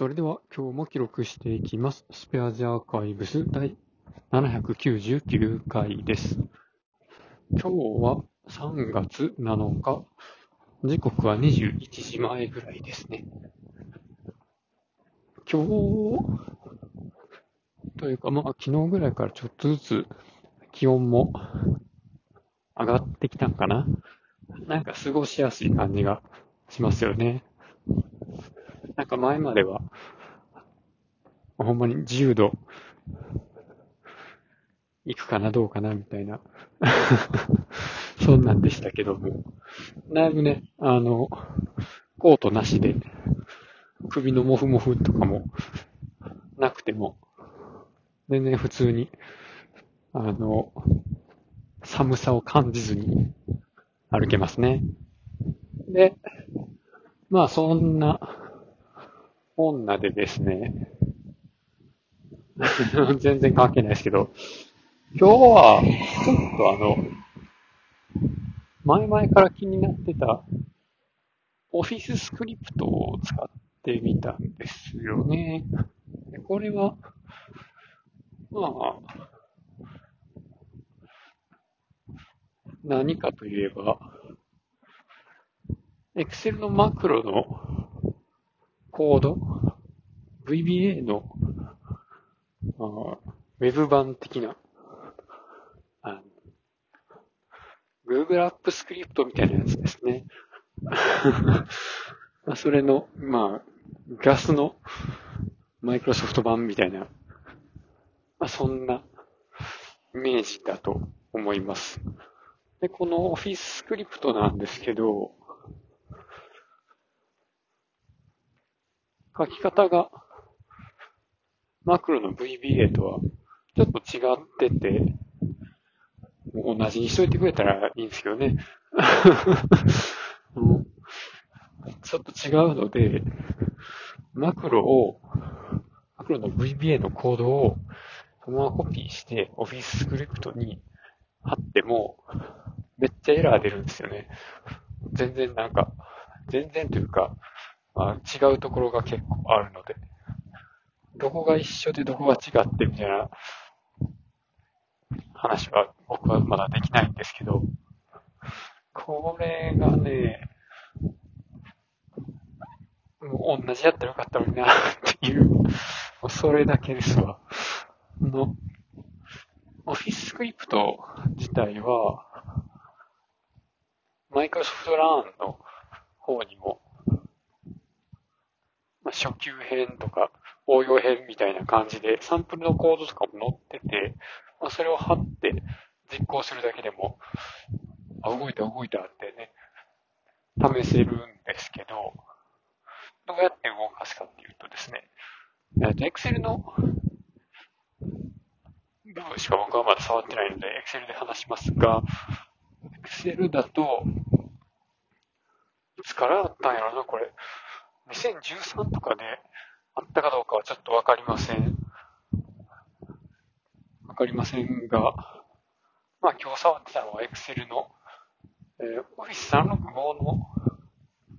それでは今日も記録していきます。スペアジアーカイブス第799回です。今日は3月7日、時刻は21時前ぐらいですね。今日、というかまあ昨日ぐらいからちょっとずつ気温も上がってきたんかななんか過ごしやすい感じがしますよね。なんか前までは、ほんまに10度、行くかなどうかなみたいな、そんなんでしたけども、だいぶね、あの、コートなしで、首のモフモフとかもなくても、全然普通に、あの、寒さを感じずに歩けますね。で、まあそんな女でですね、全然関係ないですけど、今日は、ちょっとあの、前々から気になってた、オフィススクリプトを使ってみたんですよね。これは、まあ、何かといえば、Excel のマクロのコード、VBA の、あウェブ版的な、あの Google App スクリプトみたいなやつですね。それの、まあ、ガスのマイクロソフト版みたいな、まあ、そんなイメージだと思います。で、この Office スクリプトなんですけど、書き方がマクロの VBA とはちょっと違ってて、同じにしといてくれたらいいんですけどね。ちょっと違うので、マクロを、マクロの VBA のコードをそのままコピーして Office スクリプトに貼っても、めっちゃエラー出るんですよね。全然なんか、全然というか、あ、違うところが結構あるので、どこが一緒でどこが違ってみたいな話は僕はまだできないんですけど、これがね、もう同じやったらよかったのになっていう、もうそれだけですわ。の、オフィススクリプト自体は、マイクロソフトラーンの方にも、初級編とか応用編みたいな感じで、サンプルのコードとかも載ってて、まあ、それを貼って実行するだけでも、あ、動いた動いたってね、試せるんですけど、どうやって動かすかっていうとですね、えっと、Excel の部分しか僕はまだ触ってないので、Excel で話しますが、Excel だと、いつからあったんやろな、これ。2013とかであったかどうかはちょっとわかりません。わかりませんが、まあ今日触ってたのは Excel の、えー、Office 365の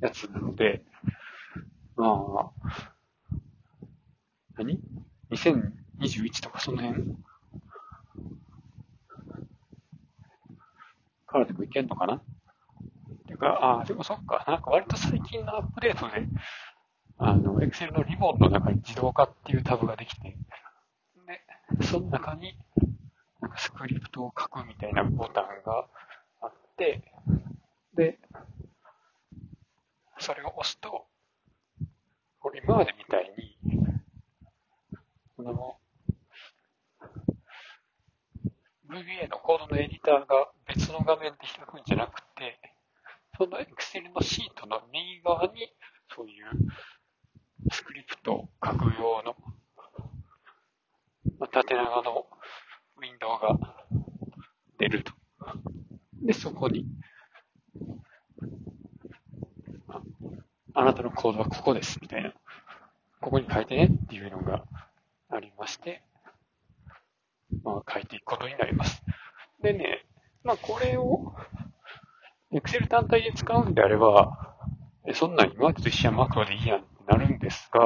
やつなので、まあ、何 ?2021 とかその辺？からでもいけんのかな？てか、ああ、でもそっか、なんか割と最近のアップデートで、あの、Excel のリボンの中に自動化っていうタブができて、で、その中に、スクリプトを書くみたいなボタンがあって、で、それを押すと、これ今までみたいに、この、VBA のコードのエディターが別の画面で開くんじゃなくて、その Excel のシートの右側に、そういうスクリプトを書く用の、まあ、縦長のウィンドウが出ると。で、そこに、ああなたのコードはここです、みたいな。ここに書いてねっていうのがありまして、まあ書いていくことになります。でね、まあこれを、Excel 単体で使うんであれば、そんなん今までと一緒やマクロでいいやんってなるんですが、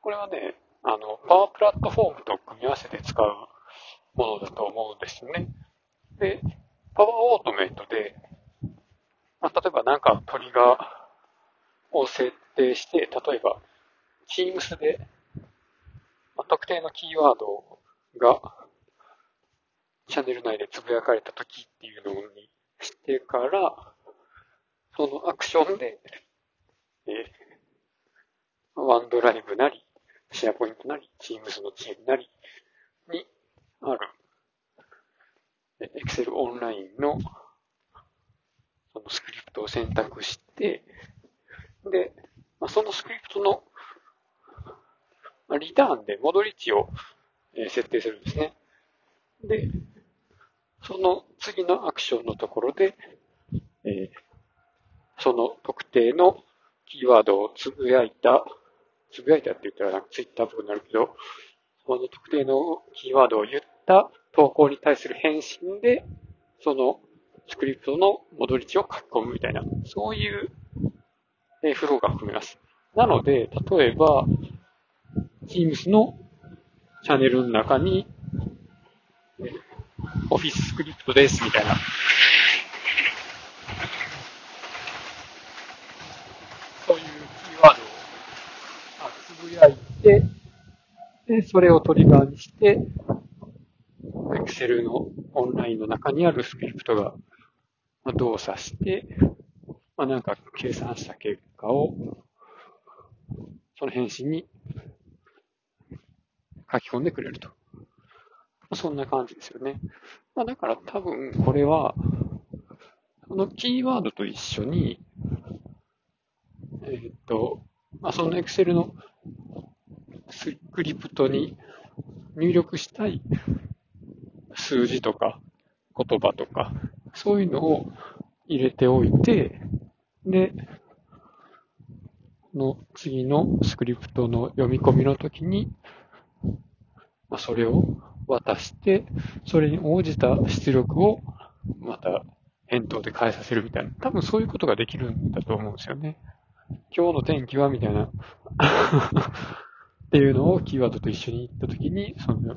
これはね、あの、パワープラットフォームと組み合わせて使うものだと思うんですよね。で、パワーオートメイトで、まあ、例えばなんかトリガーを設定して、例えば Teams で、まあ、特定のキーワードがチャンネル内でつぶやかれた時っていうのにしてから、そのアクションで、えー、ワンドライブなり、シェアポイントなり、Teams のチームなりにある、Excel オンラインのそのスクリプトを選択して、で、まあ、そのスクリプトのリターンで戻り値を設定するんですね。で、その次のアクションのところで、えー、その特定のキーワードをつぶやいた、つぶやいたって言ったらなんかツイッターっぽくなるけど、その特定のキーワードを言った投稿に対する返信で、そのスクリプトの戻り値を書き込むみたいな、そういうフローが含めます。なので、例えば、Teams のチャンネルの中に、オフィススクリプトですみたいな、そういうキーワードをつぶやいて、で、それをトリガーにして、Excel のオンラインの中にあるスクリプトが動作して、まあ、なんか計算した結果を、その返信に書き込んでくれると。ま、そんな感じですよね。まあ、だから多分これは、そのキーワードと一緒に、えー、っと、まあ、その Excel のスクリプトに入力したい数字とか言葉とか、そういうのを入れておいて、で、の次のスクリプトの読み込みの時に、まあ、それを渡して、それに応じた出力をまた返答で返させるみたいな。多分そういうことができるんだと思うんですよね。今日の天気はみたいなっていうのをキーワードと一緒に言ったときに、その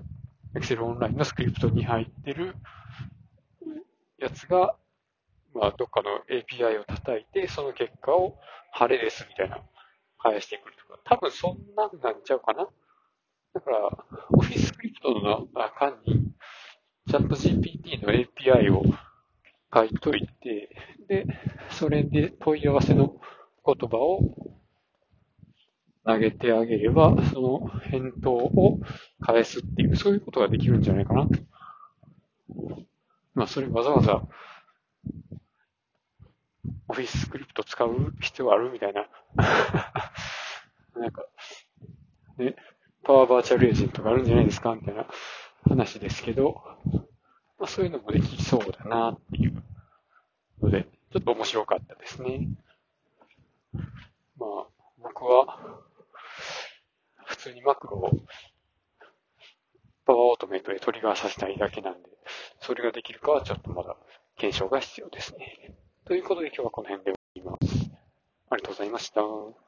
Excel オンラインのスクリプトに入ってるやつが、まあ、どっかの API を叩いて、その結果を晴れですみたいな返してくるとか、多分そんなんなんちゃうかなだから、Office スクリプトの中に、チャット GPT の API を書いといて、で、それで問い合わせの言葉を投げてあげれば、その返答を返すっていう、そういうことができるんじゃないかな。まあ、それわざわざ、オフィススクリプト使う必要あるみたいな。なんか、ね、パワーバーチャルエージェントがあるんじゃないですかみたいな話ですけど、まあ、そういうのもできそうだなっていうので、ちょっと面白かったですね。まあ、僕は、普通にマクロをパワーオートメイトでトリガーさせたいだけなんで、それができるかはちょっとまだ検証が必要ですね。ということで今日はこの辺で終わります。ありがとうございました。